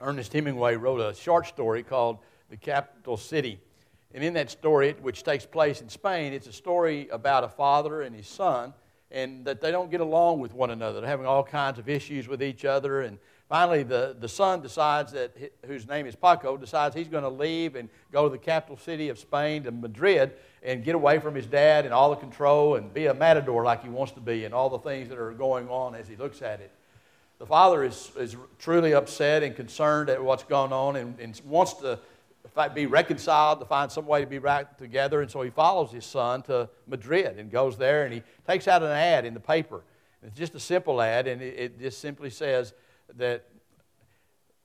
Ernest Hemingway wrote a short story called The Capital City. And in that story, which takes place in Spain, it's a story about a father and his son, and that they don't get along with one another. They're having all kinds of issues with each other. And finally, the, the son decides that, whose name is Paco, decides he's going to leave and go to the capital city of Spain, to Madrid, and get away from his dad and all the control and be a matador like he wants to be and all the things that are going on as he looks at it. The father is, is truly upset and concerned at what's going on and, and wants to be reconciled, to find some way to be back together. And so he follows his son to Madrid and goes there and he takes out an ad in the paper. It's just a simple ad, and it, it just simply says that,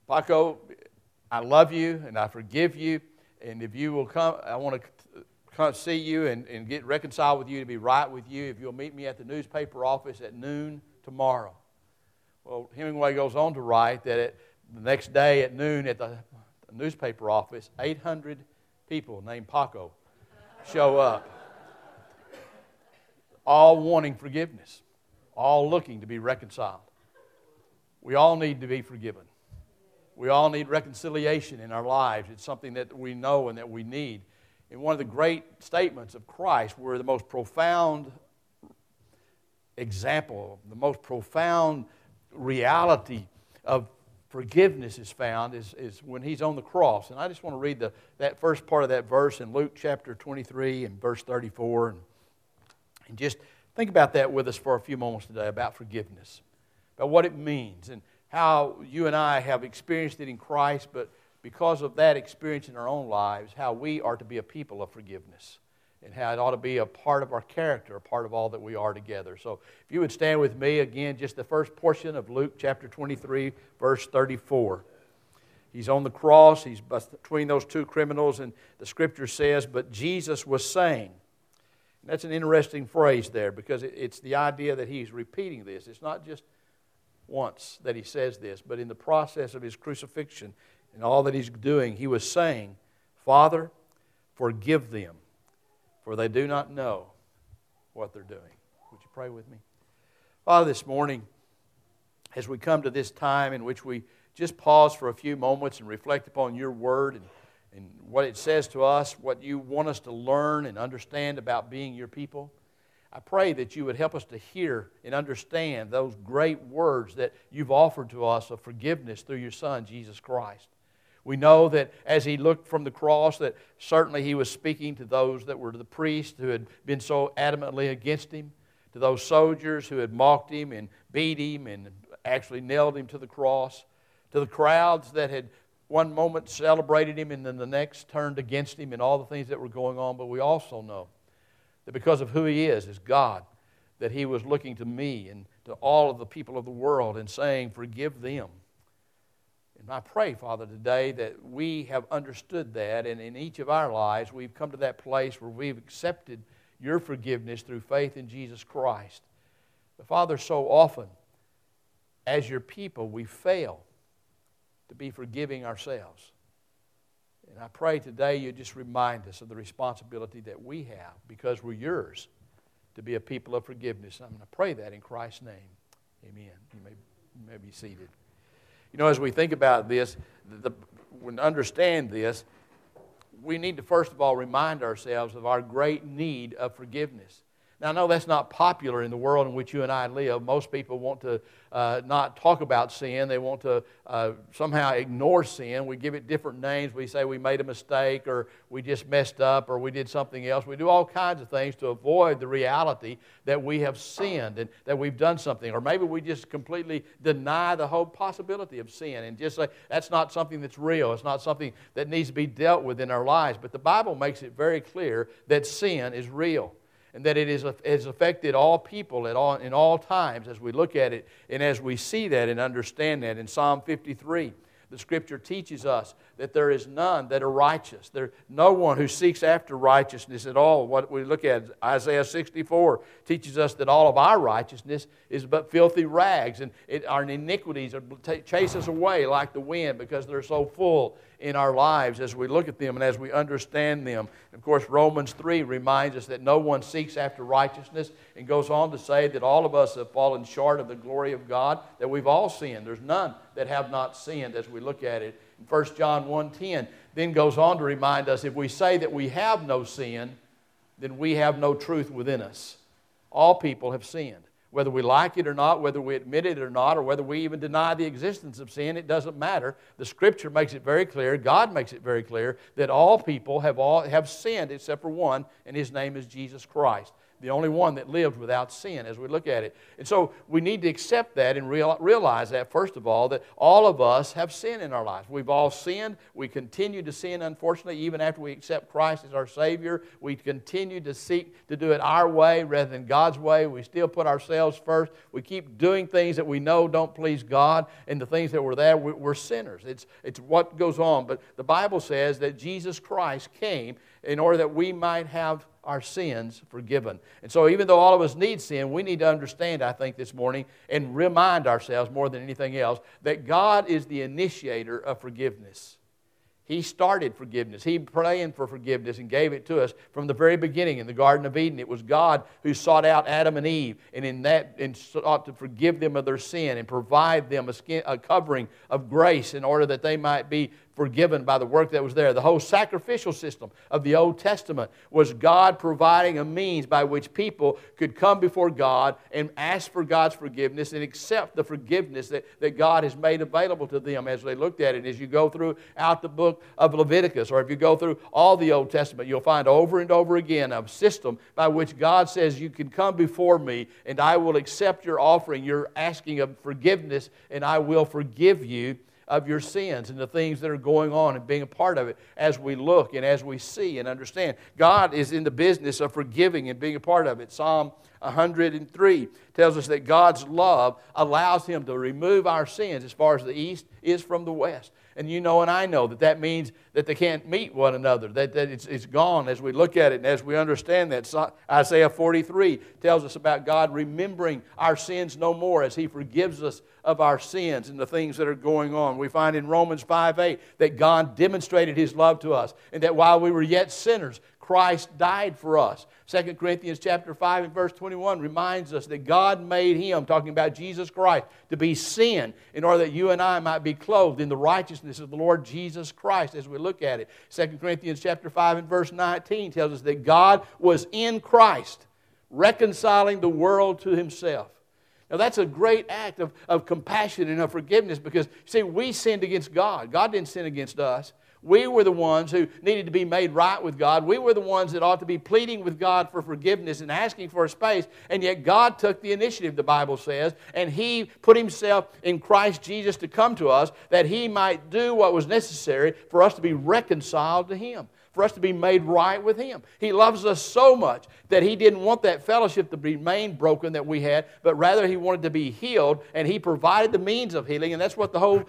Paco, I love you and I forgive you. And if you will come, I want to come see you and, and get reconciled with you, to be right with you. If you'll meet me at the newspaper office at noon tomorrow. Well, Hemingway goes on to write that the next day at noon at the newspaper office, 800 people named Paco show up, all wanting forgiveness, all looking to be reconciled. We all need to be forgiven. We all need reconciliation in our lives. It's something that we know and that we need. And one of the great statements of Christ, where the most profound example, the most profound reality of forgiveness is found is, is when he's on the cross. And I just want to read the, that first part of that verse in Luke chapter 23 and verse 34. And, and just think about that with us for a few moments today about forgiveness, about what it means, and how you and I have experienced it in Christ, but because of that experience in our own lives, how we are to be a people of forgiveness and how it ought to be a part of our character, a part of all that we are together. So if you would stand with me again, just the first portion of Luke chapter 23, verse 34. He's on the cross, he's between those two criminals, and the scripture says, But Jesus was saying, that's an interesting phrase there because it's the idea that he's repeating this. It's not just once that he says this, but in the process of his crucifixion and all that he's doing, he was saying, Father, forgive them for they do not know what they're doing. Would you pray with me? Father, this morning, as we come to this time in which we just pause for a few moments and reflect upon your word and, and what it says to us, what you want us to learn and understand about being your people, I pray that you would help us to hear and understand those great words that you've offered to us of forgiveness through your Son, Jesus Christ. We know that as he looked from the cross, that certainly he was speaking to those that were the priests who had been so adamantly against him, to those soldiers who had mocked him and beat him and actually nailed him to the cross, to the crowds that had one moment celebrated him and then the next turned against him and all the things that were going on. But we also know that because of who he is, as God, that he was looking to me and to all of the people of the world and saying, Forgive them and I pray, Father, today that we have understood that, and in each of our lives, we've come to that place where we've accepted your forgiveness through faith in Jesus Christ. But, Father, so often, as your people, we fail to be forgiving ourselves. And I pray today you just remind us of the responsibility that we have because we're yours to be a people of forgiveness. I'm going to pray that in Christ's name. Amen. You may, you may be seated. You know, as we think about this, the, when understand this, we need to first of all remind ourselves of our great need of forgiveness. Now, I know that's not popular in the world in which you and I live. Most people want to uh, not talk about sin. They want to uh, somehow ignore sin. We give it different names. We say we made a mistake, or we just messed up, or we did something else. We do all kinds of things to avoid the reality that we have sinned and that we've done something. Or maybe we just completely deny the whole possibility of sin and just say that's not something that's real. It's not something that needs to be dealt with in our lives. But the Bible makes it very clear that sin is real and that it is, has affected all people at all, in all times as we look at it and as we see that and understand that. In Psalm 53, the scripture teaches us that there is none that are righteous. There no one who seeks after righteousness at all. What we look at, Isaiah 64 teaches us that all of our righteousness is but filthy rags, and it, our iniquities are, chase us away like the wind because they're so full in our lives as we look at them and as we understand them. Of course, Romans 3 reminds us that no one seeks after righteousness, and goes on to say that all of us have fallen short of the glory of God, that we've all sinned. There's none that have not sinned as we look at it. 1 John 1.10 then goes on to remind us if we say that we have no sin, then we have no truth within us. All people have sinned. Whether we like it or not, whether we admit it or not, or whether we even deny the existence of sin, it doesn't matter. The Scripture makes it very clear, God makes it very clear, that all people have, all, have sinned except for one, and his name is Jesus Christ the only one that lived without sin as we look at it. And so we need to accept that and real, realize that, first of all, that all of us have sin in our lives. We've all sinned. We continue to sin, unfortunately, even after we accept Christ as our Savior. We continue to seek to do it our way rather than God's way. We still put ourselves first. We keep doing things that we know don't please God, and the things that were there, we're sinners. It's, it's what goes on. But the Bible says that Jesus Christ came in order that we might have our sins forgiven. And so, even though all of us need sin, we need to understand, I think, this morning and remind ourselves more than anything else that God is the initiator of forgiveness. He started forgiveness. He prayed for forgiveness and gave it to us from the very beginning in the Garden of Eden. It was God who sought out Adam and Eve and in that and sought to forgive them of their sin and provide them a, skin, a covering of grace in order that they might be forgiven by the work that was there. The whole sacrificial system of the Old Testament was God providing a means by which people could come before God and ask for God's forgiveness and accept the forgiveness that, that God has made available to them as they looked at it. As you go through out the book of Leviticus, or if you go through all the Old Testament, you'll find over and over again a system by which God says, You can come before me and I will accept your offering. You're asking of forgiveness and I will forgive you of your sins and the things that are going on and being a part of it as we look and as we see and understand. God is in the business of forgiving and being a part of it. Psalm 103 tells us that God's love allows Him to remove our sins as far as the east is from the west. And you know, and I know that that means that they can't meet one another, that, that it's, it's gone as we look at it and as we understand that. So Isaiah 43 tells us about God remembering our sins no more as He forgives us of our sins and the things that are going on. We find in Romans 5 8 that God demonstrated His love to us and that while we were yet sinners, Christ died for us. 2 Corinthians chapter 5 and verse 21 reminds us that God made him, talking about Jesus Christ, to be sin in order that you and I might be clothed in the righteousness of the Lord Jesus Christ as we look at it. 2 Corinthians chapter 5 and verse 19 tells us that God was in Christ, reconciling the world to himself. Now, that's a great act of, of compassion and of forgiveness because, see, we sinned against God. God didn't sin against us. We were the ones who needed to be made right with God. We were the ones that ought to be pleading with God for forgiveness and asking for a space. And yet God took the initiative, the Bible says, and He put Himself in Christ Jesus to come to us that He might do what was necessary for us to be reconciled to Him for us to be made right with Him. He loves us so much that He didn't want that fellowship to remain broken that we had, but rather He wanted to be healed, and He provided the means of healing, and that's what the whole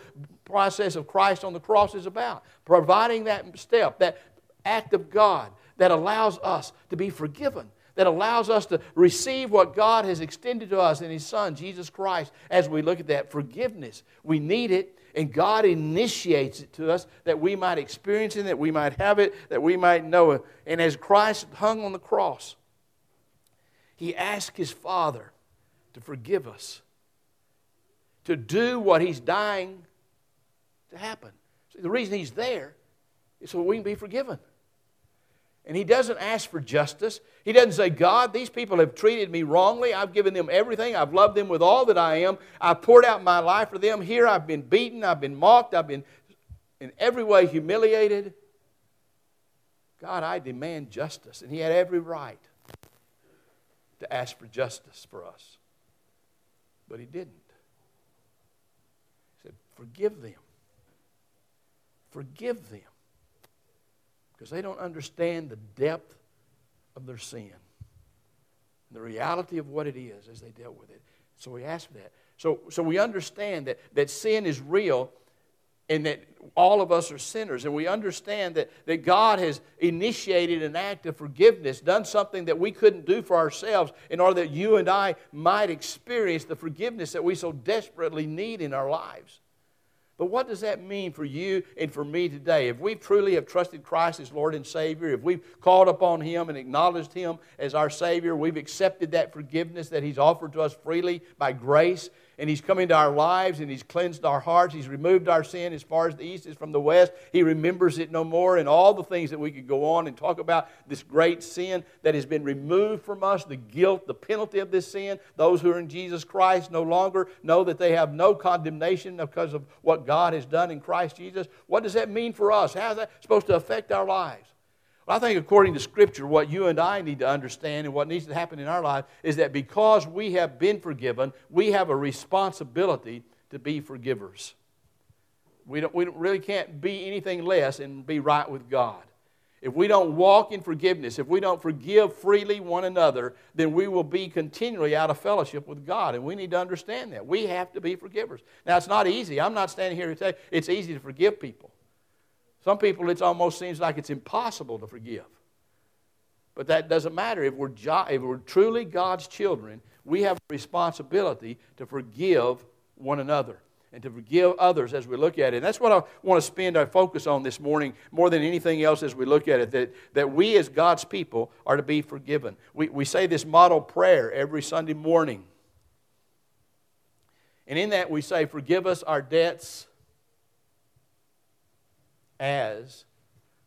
process of Christ on the cross is about. Providing that step, that act of God that allows us to be forgiven that allows us to receive what God has extended to us in His Son, Jesus Christ, as we look at that forgiveness. We need it, and God initiates it to us that we might experience it, that we might have it, that we might know it. And as Christ hung on the cross, he asked his Father to forgive us, to do what he's dying to happen. See, the reason he's there is so we can be forgiven. And he doesn't ask for justice. He doesn't say, God, these people have treated me wrongly. I've given them everything. I've loved them with all that I am. I've poured out my life for them. Here I've been beaten. I've been mocked. I've been in every way humiliated. God, I demand justice. And he had every right to ask for justice for us. But he didn't. He said, Forgive them. Forgive them because they don't understand the depth of their sin and the reality of what it is as they dealt with it. So we ask for that. So, so we understand that, that sin is real and that all of us are sinners. And we understand that, that God has initiated an act of forgiveness, done something that we couldn't do for ourselves in order that you and I might experience the forgiveness that we so desperately need in our lives. But what does that mean for you and for me today? If we truly have trusted Christ as Lord and Savior, if we've called upon Him and acknowledged Him as our Savior, we've accepted that forgiveness that He's offered to us freely by grace, and He's come into our lives and He's cleansed our hearts. He's removed our sin as far as the east is from the west. He remembers it no more, and all the things that we could go on and talk about this great sin that has been removed from us, the guilt, the penalty of this sin. Those who are in Jesus Christ no longer know that they have no condemnation because of what God has done in Christ Jesus. What does that mean for us? How is that supposed to affect our lives? Well, I think according to Scripture, what you and I need to understand and what needs to happen in our life is that because we have been forgiven, we have a responsibility to be forgivers. We, don't, we really can't be anything less and be right with God. If we don't walk in forgiveness, if we don't forgive freely one another, then we will be continually out of fellowship with God. And we need to understand that. We have to be forgivers. Now, it's not easy. I'm not standing here to you it's easy to forgive people. Some people, it almost seems like it's impossible to forgive. But that doesn't matter. If we're, if we're truly God's children, we have a responsibility to forgive one another and to forgive others as we look at it. And that's what I want to spend our focus on this morning more than anything else as we look at it that, that we as God's people are to be forgiven. We, we say this model prayer every Sunday morning. And in that we say, Forgive us our debts as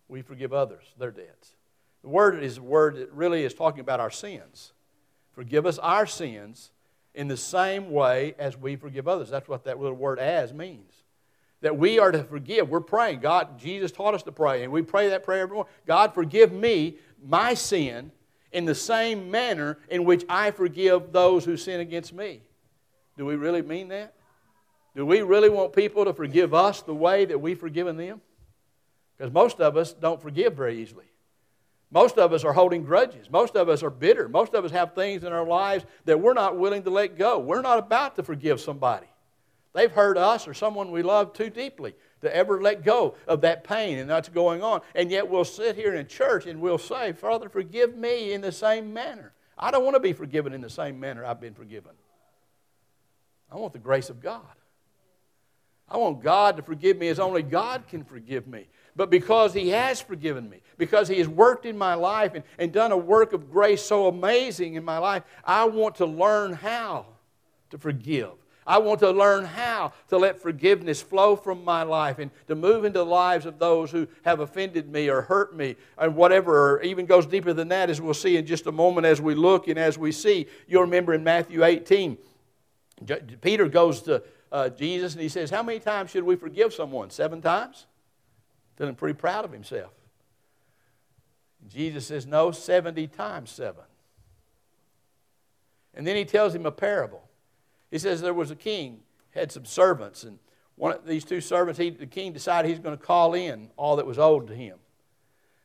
we forgive others their debts. The word is a word that really is talking about our sins. Forgive us our sins in the same way as we forgive others. That's what that little word as means. That we are to forgive. We're praying. God, Jesus taught us to pray, and we pray that prayer every morning. God, forgive me my sin in the same manner in which I forgive those who sin against me. Do we really mean that? Do we really want people to forgive us the way that we've forgiven them? Because most of us don't forgive very easily. Most of us are holding grudges. Most of us are bitter. Most of us have things in our lives that we're not willing to let go. We're not about to forgive somebody. They've hurt us or someone we love too deeply to ever let go of that pain and that's going on. And yet we'll sit here in church and we'll say, Father, forgive me in the same manner. I don't want to be forgiven in the same manner I've been forgiven. I want the grace of God. I want God to forgive me as only God can forgive me. But because He has forgiven me, because He has worked in my life and, and done a work of grace so amazing in my life, I want to learn how to forgive. I want to learn how to let forgiveness flow from my life and to move into the lives of those who have offended me or hurt me and whatever, or even goes deeper than that, as we'll see in just a moment as we look and as we see. You'll remember in Matthew 18, Peter goes to uh, Jesus and he says, How many times should we forgive someone? Seven times? Feeling pretty proud of himself. Jesus says, No, 70 times seven. And then he tells him a parable. He says there was a king, had some servants, and one of these two servants, he, the king decided he's going to call in all that was owed to him.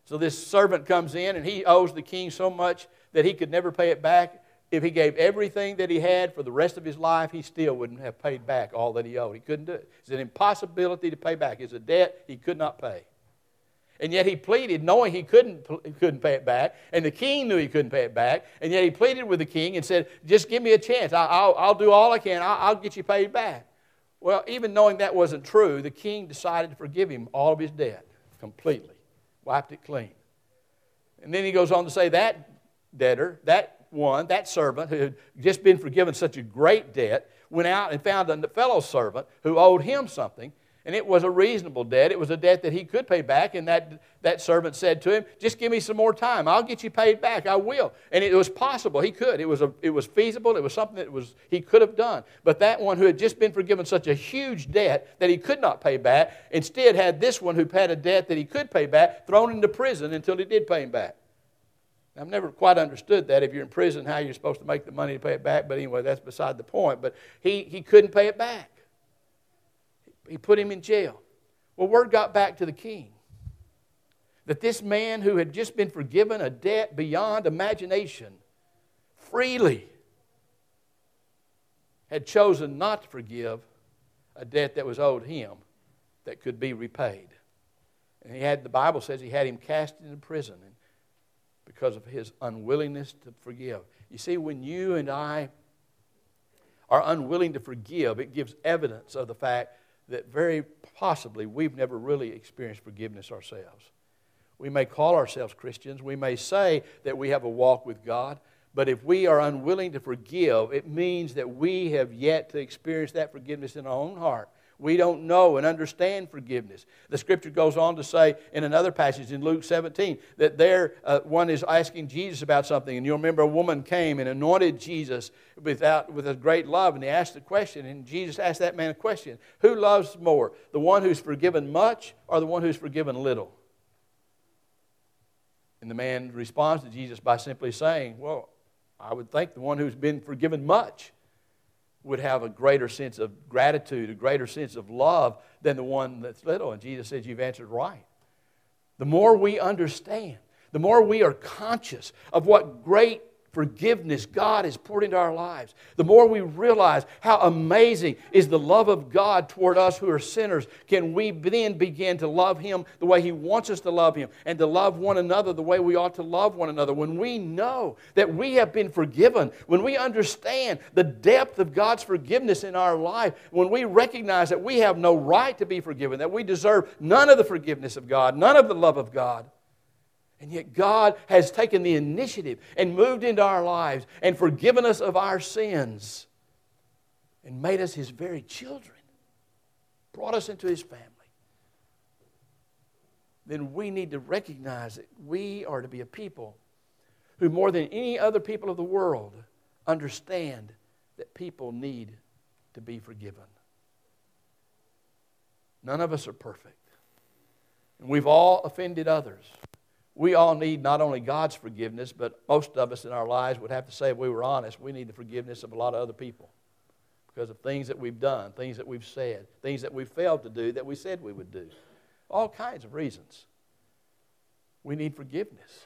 So this servant comes in, and he owes the king so much that he could never pay it back. If he gave everything that he had for the rest of his life, he still wouldn't have paid back all that he owed. He couldn't do it. It's an impossibility to pay back. It's a debt he could not pay. And yet he pleaded, knowing he couldn't, couldn't pay it back. And the king knew he couldn't pay it back. And yet he pleaded with the king and said, Just give me a chance. I, will I'll do all I can. I'll, I'll get you paid back. Well, even knowing that wasn't true, the king decided to forgive him all of his debt completely, wiped it clean. And then he goes on to say, That debtor, that one, that servant who had just been forgiven such a great debt, went out and found a fellow servant who owed him something. And it was a reasonable debt. It was a debt that he could pay back. And that, that servant said to him, Just give me some more time. I'll get you paid back. I will. And it was possible. He could. It was, a, it was feasible. It was something that was, he could have done. But that one who had just been forgiven such a huge debt that he could not pay back, instead had this one who had a debt that he could pay back thrown into prison until he did pay him back. I've never quite understood that if you're in prison, how you're supposed to make the money to pay it back. But anyway, that's beside the point. But he, he couldn't pay it back. He put him in jail. Well, word got back to the king that this man who had just been forgiven a debt beyond imagination freely had chosen not to forgive a debt that was owed him that could be repaid. And he had, the Bible says he had him cast into prison. Because of his unwillingness to forgive. You see, when you and I are unwilling to forgive, it gives evidence of the fact that very possibly we've never really experienced forgiveness ourselves. We may call ourselves Christians, we may say that we have a walk with God, but if we are unwilling to forgive, it means that we have yet to experience that forgiveness in our own heart. We don't know and understand forgiveness. The scripture goes on to say in another passage in Luke 17 that there uh, one is asking Jesus about something, and you'll remember a woman came and anointed Jesus without, with a great love, and he asked the question, and Jesus asked that man a question Who loves more, the one who's forgiven much or the one who's forgiven little? And the man responds to Jesus by simply saying, Well, I would think the one who's been forgiven much would have a greater sense of gratitude, a greater sense of love than the one that's little. And Jesus says, You've answered right. The more we understand, the more we are conscious of what great forgiveness God has poured into our lives, the more we realize how amazing is the love of God toward us who are sinners, can we then begin to love Him the way He wants us to love Him and to love one another the way we ought to love one another. When we know that we have been forgiven, when we understand the depth of God's forgiveness in our life, when we recognize that we have no right to be forgiven, that we deserve none of the forgiveness of God, none of the love of God and yet, God has taken the initiative and moved into our lives and forgiven us of our sins and made us His very children, brought us into His family. Then we need to recognize that we are to be a people who, more than any other people of the world, understand that people need to be forgiven. None of us are perfect. And we've all offended others we all need not only God's forgiveness, but most of us in our lives would have to say, if we were honest, we need the forgiveness of a lot of other people because of things that we've done, things that we've said, things that we've failed to do that we said we would do. All kinds of reasons. We need forgiveness.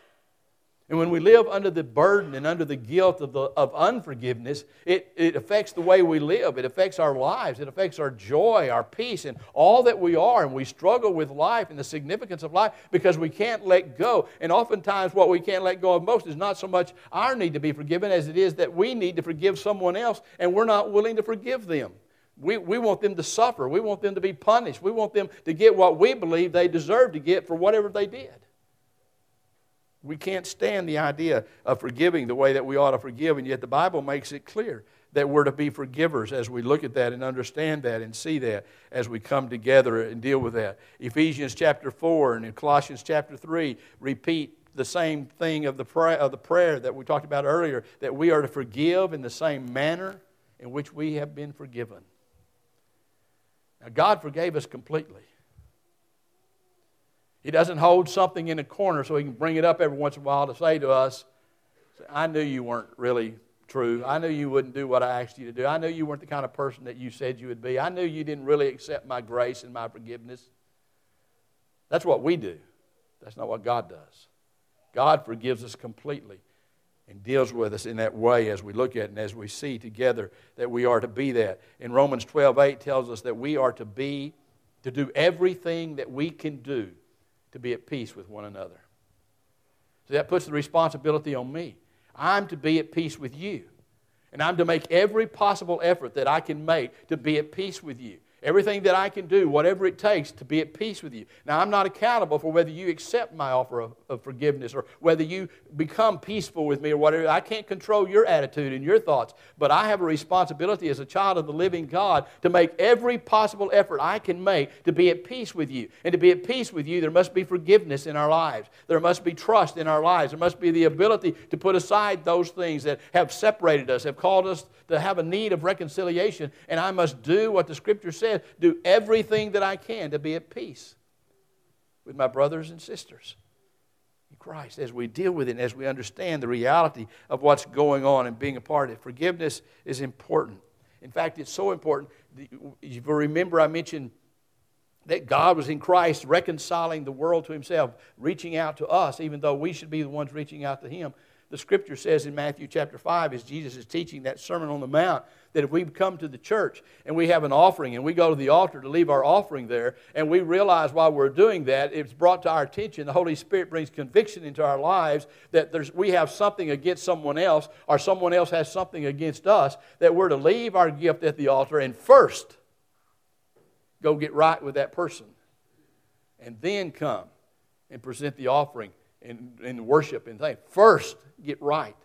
And when we live under the burden and under the guilt of, the, of unforgiveness, it, it affects the way we live. It affects our lives. It affects our joy, our peace, and all that we are. And we struggle with life and the significance of life because we can't let go. And oftentimes, what we can't let go of most is not so much our need to be forgiven as it is that we need to forgive someone else, and we're not willing to forgive them. We, we want them to suffer. We want them to be punished. We want them to get what we believe they deserve to get for whatever they did. We can't stand the idea of forgiving the way that we ought to forgive, and yet the Bible makes it clear that we're to be forgivers as we look at that and understand that and see that as we come together and deal with that. Ephesians chapter 4 and in Colossians chapter 3 repeat the same thing of the, prayer, of the prayer that we talked about earlier that we are to forgive in the same manner in which we have been forgiven. Now, God forgave us completely. He doesn't hold something in a corner so he can bring it up every once in a while to say to us, I knew you weren't really true. I knew you wouldn't do what I asked you to do. I knew you weren't the kind of person that you said you would be. I knew you didn't really accept my grace and my forgiveness. That's what we do. That's not what God does. God forgives us completely and deals with us in that way as we look at it and as we see together that we are to be that. In Romans 12 8 tells us that we are to be, to do everything that we can do to be at peace with one another. So that puts the responsibility on me. I'm to be at peace with you. And I'm to make every possible effort that I can make to be at peace with you. Everything that I can do, whatever it takes to be at peace with you. Now, I'm not accountable for whether you accept my offer of, of, forgiveness or whether you become peaceful with me or whatever. I can't control your attitude and your thoughts, but I have a responsibility as a child of the living God to make every possible effort I can make to be at peace with you. And to be at peace with you, there must be forgiveness in our lives, there must be trust in our lives, there must be the ability to put aside those things that have separated us, have called us to have a need of reconciliation, and I must do what the Scripture says do everything that I can to be at peace with my brothers and sisters in Christ as we deal with it and as we understand the reality of what's going on and being a part of it. Forgiveness is important. In fact, it's so important. You remember I mentioned that God was in Christ reconciling the world to Himself, reaching out to us, even though we should be the ones reaching out to Him the scripture says in Matthew chapter 5, as Jesus is teaching that Sermon on the Mount, that if we come to the church and we have an offering and we go to the altar to leave our offering there, and we realize while we're doing that, it's brought to our attention, the Holy Spirit brings conviction into our lives that there's, we have something against someone else or someone else has something against us, that we're to leave our gift at the altar and first go get right with that person. And then come and present the offering and, and worship and things. First, get right.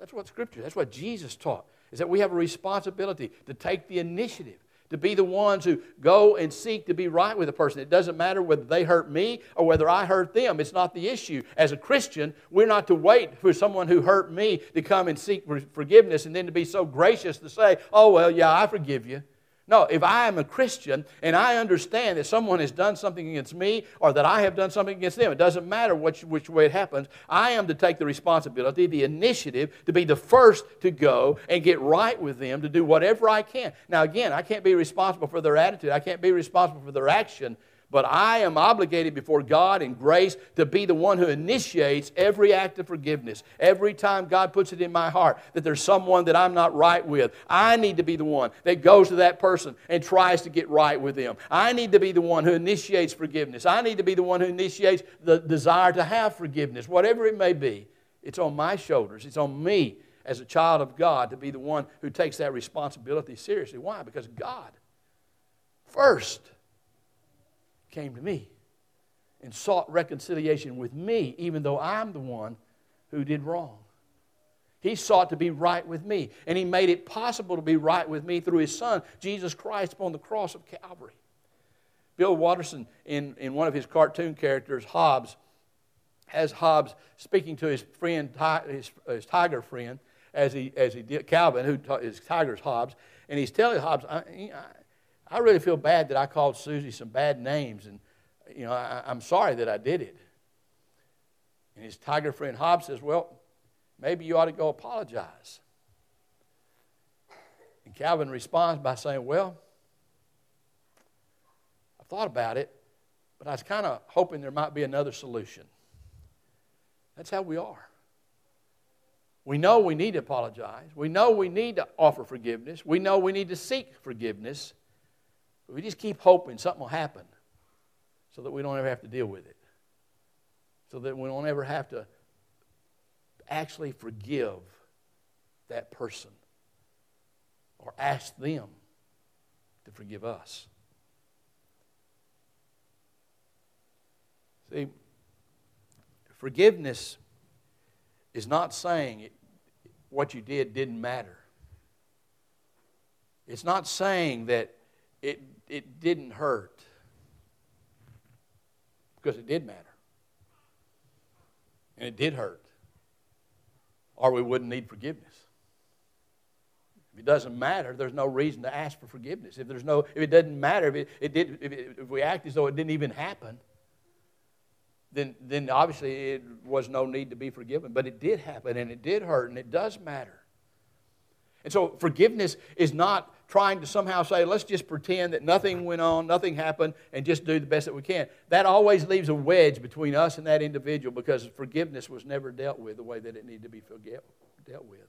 That's what Scripture, that's what Jesus taught, is that we have a responsibility to take the initiative, to be the ones who go and seek to be right with a person. It doesn't matter whether they hurt me or whether I hurt them. It's not the issue. As a Christian, we're not to wait for someone who hurt me to come and seek forgiveness and then to be so gracious to say, oh, well, yeah, I forgive you. No, if I am a Christian and I understand that someone has done something against me or that I have done something against them, it doesn't matter which, which way it happens, I am to take the responsibility, the initiative, to be the first to go and get right with them, to do whatever I can. Now, again, I can't be responsible for their attitude, I can't be responsible for their action, but I am obligated before God in grace to be the one who initiates every act of forgiveness. Every time God puts it in my heart that there's someone that I'm not right with, I need to be the one that goes to that person and tries to get right with them. I need to be the one who initiates forgiveness. I need to be the one who initiates the desire to have forgiveness, whatever it may be. It's on my shoulders, it's on me as a child of God to be the one who takes that responsibility seriously. Why? Because God first came to me and sought reconciliation with me, even though I'm the one who did wrong. He sought to be right with me, and He made it possible to be right with me through His Son, Jesus Christ, upon the cross of Calvary. Bill Watterson, in, in one of his cartoon characters, Hobbes, has Hobbes speaking to his friend, his, his tiger friend, as he, as he did, Calvin, who is Tiger's Hobbes, and he's telling Hobbes, I, I really feel bad that I called Susie some bad names, and you know, I, I'm sorry that I did it. And his tiger friend Hobbes says, Well, maybe you ought to go apologize. And Calvin responds by saying, Well, I thought about it, but I was kind of hoping there might be another solution. That's how we are. We know we need to apologize. We know we need to offer forgiveness. We know we need to seek forgiveness. We just keep hoping something will happen so that we don't ever have to deal with it. So that we don't ever have to actually forgive that person or ask them to forgive us. See, forgiveness is not saying what you did didn't matter. It's not saying that it it didn't hurt because it did matter. And it did hurt. Or we wouldn't need forgiveness. If it doesn't matter, there's no reason to ask for forgiveness. If there's no, if it doesn't matter, if it, it did, if, it, if we act as though it didn't even happen, then, then obviously it was no need to be forgiven. But it did happen, and it did hurt, and it does matter. And so forgiveness is not trying to somehow say, let's just pretend that nothing went on, nothing happened, and just do the best that we can. That always leaves a wedge between us and that individual because forgiveness was never dealt with the way that it needed to be dealt with.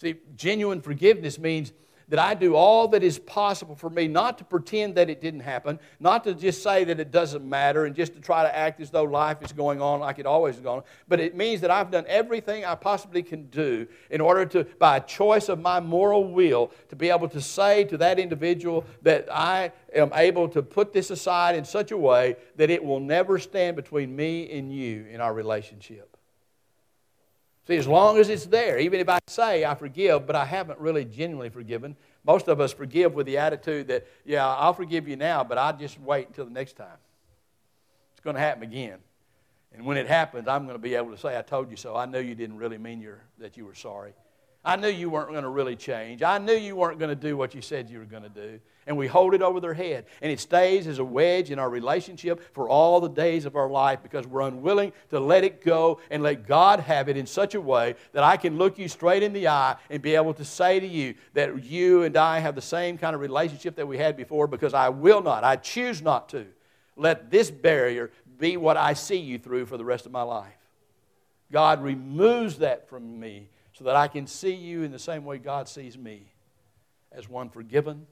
See, genuine forgiveness means that I do all that is possible for me, not to pretend that it didn't happen, not to just say that it doesn't matter and just to try to act as though life is going on like it always has gone, but it means that I've done everything I possibly can do in order to, by a choice of my moral will, to be able to say to that individual that I am able to put this aside in such a way that it will never stand between me and you in our relationship. See, as long as it's there, even if I say I forgive, but I haven't really genuinely forgiven, most of us forgive with the attitude that, yeah, I'll forgive you now, but I'll just wait until the next time. It's going to happen again. And when it happens, I'm going to be able to say, I told you so. I knew you didn't really mean that you were sorry. I knew you weren't going to really change. I knew you weren't going to do what you said you were going to do. And we hold it over their head. And it stays as a wedge in our relationship for all the days of our life because we're unwilling to let it go and let God have it in such a way that I can look you straight in the eye and be able to say to you that you and I have the same kind of relationship that we had before because I will not, I choose not to let this barrier be what I see you through for the rest of my life. God removes that from me so that I can see you in the same way God sees me as one forgiven,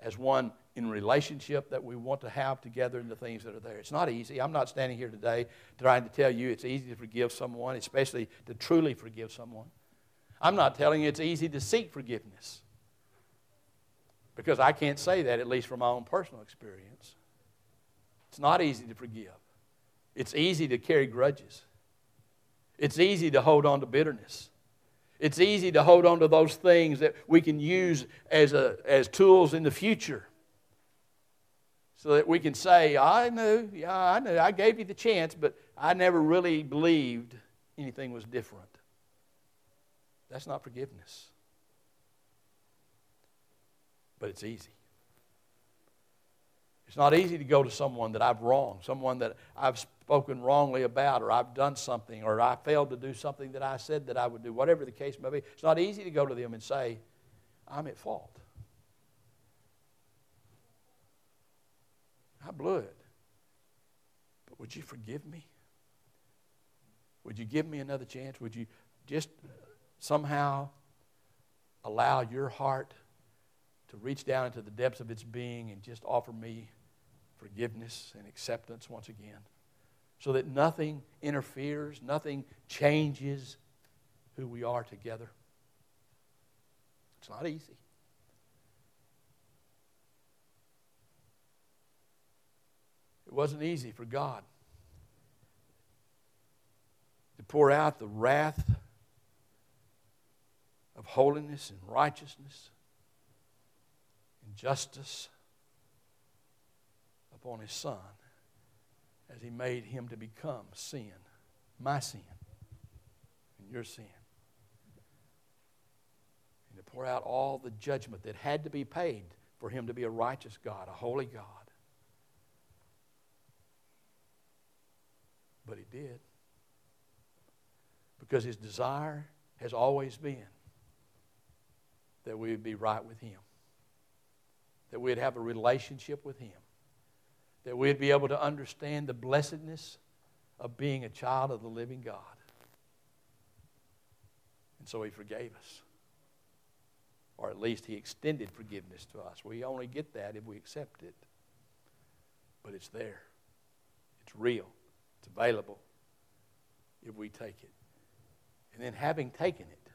as one in relationship that we want to have together in the things that are there. It's not easy. I'm not standing here today trying to tell you it's easy to forgive someone, especially to truly forgive someone. I'm not telling you it's easy to seek forgiveness. Because I can't say that, at least from my own personal experience. It's not easy to forgive. It's easy to carry grudges. It's easy to hold on to bitterness. It's easy to hold on to those things that we can use as, a, as tools in the future. So that we can say, I knew, yeah, I knew, I gave you the chance, but I never really believed anything was different. That's not forgiveness. But it's easy. It's not easy to go to someone that I've wronged, someone that I've spoken wrongly about, or I've done something, or I failed to do something that I said that I would do, whatever the case may be. It's not easy to go to them and say, I'm at fault. I blew it. But would you forgive me? Would you give me another chance? Would you just somehow allow your heart to reach down into the depths of its being and just offer me forgiveness and acceptance once again. So that nothing interferes, nothing changes who we are together. It's not easy. It wasn't easy for God to pour out the wrath of holiness and righteousness and justice upon his son as he made him to become sin, my sin, and your sin. And to pour out all the judgment that had to be paid for him to be a righteous God, a holy God. But he did. Because his desire has always been that we would be right with him, that we'd have a relationship with him that we'd be able to understand the blessedness of being a child of the living God. And so He forgave us. Or at least He extended forgiveness to us. We only get that if we accept it. But it's there, it's real, it's available if we take it. And then, having taken it,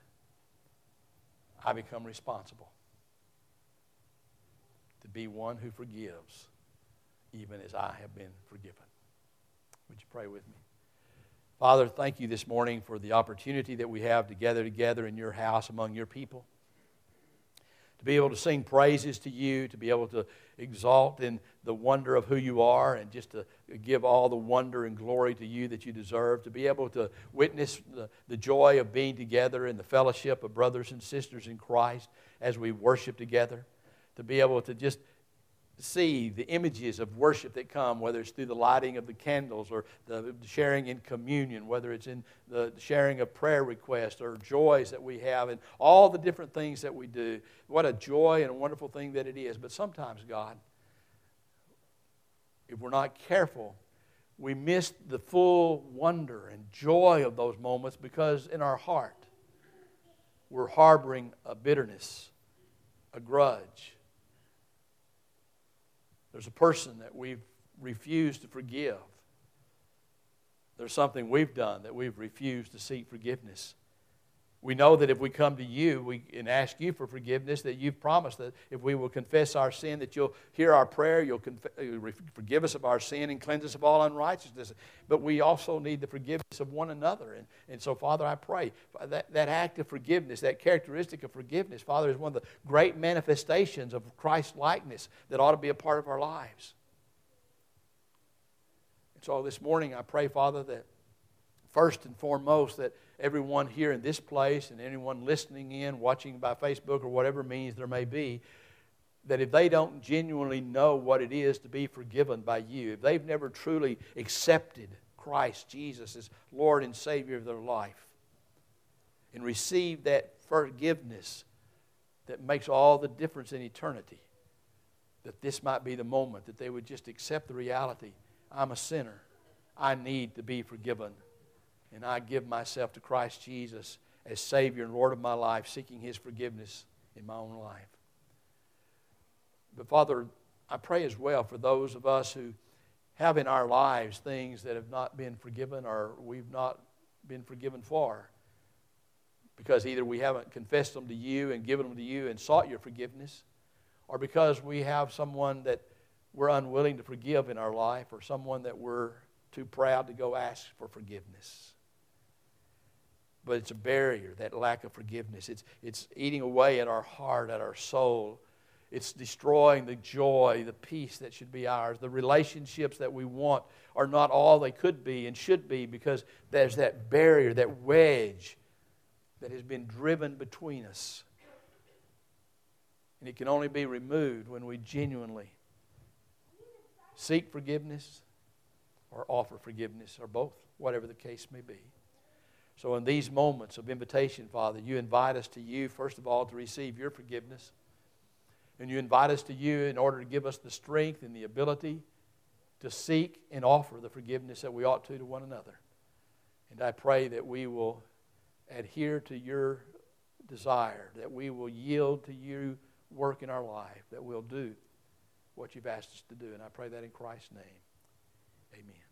I become responsible to be one who forgives even as I have been forgiven. Would you pray with me? Father, thank you this morning for the opportunity that we have to gather together in your house among your people. To be able to sing praises to you, to be able to exalt in the wonder of who you are, and just to give all the wonder and glory to you that you deserve. To be able to witness the, the joy of being together in the fellowship of brothers and sisters in Christ as we worship together. To be able to just see the images of worship that come, whether it's through the lighting of the candles or the sharing in communion, whether it's in the sharing of prayer requests or joys that we have, and all the different things that we do. What a joy and a wonderful thing that it is. But sometimes, God, if we're not careful, we miss the full wonder and joy of those moments because in our heart, we're harboring a bitterness, a grudge there's a person that we've refused to forgive. There's something we've done that we've refused to seek forgiveness. We know that if we come to you we, and ask you for forgiveness, that you've promised that if we will confess our sin, that you'll hear our prayer, you'll conf- forgive us of our sin and cleanse us of all unrighteousness. But we also need the forgiveness of one another. And, and so, Father, I pray that, that act of forgiveness, that characteristic of forgiveness, Father, is one of the great manifestations of Christ likeness that ought to be a part of our lives. And so this morning, I pray, Father, that first and foremost, that everyone here in this place and anyone listening in, watching by Facebook or whatever means there may be, that if they don't genuinely know what it is to be forgiven by you, if they've never truly accepted Christ Jesus as Lord and Savior of their life and received that forgiveness that makes all the difference in eternity, that this might be the moment that they would just accept the reality I'm a sinner. I need to be forgiven and I give myself to Christ Jesus as Savior and Lord of my life, seeking His forgiveness in my own life. But Father, I pray as well for those of us who have in our lives things that have not been forgiven or we've not been forgiven for. Because either we haven't confessed them to you and given them to you and sought your forgiveness, or because we have someone that we're unwilling to forgive in our life, or someone that we're too proud to go ask for forgiveness. But it's a barrier, that lack of forgiveness. It's, it's eating away at our heart, at our soul. It's destroying the joy, the peace that should be ours. The relationships that we want are not all they could be and should be because there's that barrier, that wedge that has been driven between us. And it can only be removed when we genuinely seek forgiveness or offer forgiveness or both, whatever the case may be. So, in these moments of invitation, Father, you invite us to you, first of all, to receive your forgiveness. And you invite us to you in order to give us the strength and the ability to seek and offer the forgiveness that we ought to to one another. And I pray that we will adhere to your desire, that we will yield to you work in our life, that we'll do what you've asked us to do. And I pray that in Christ's name. Amen.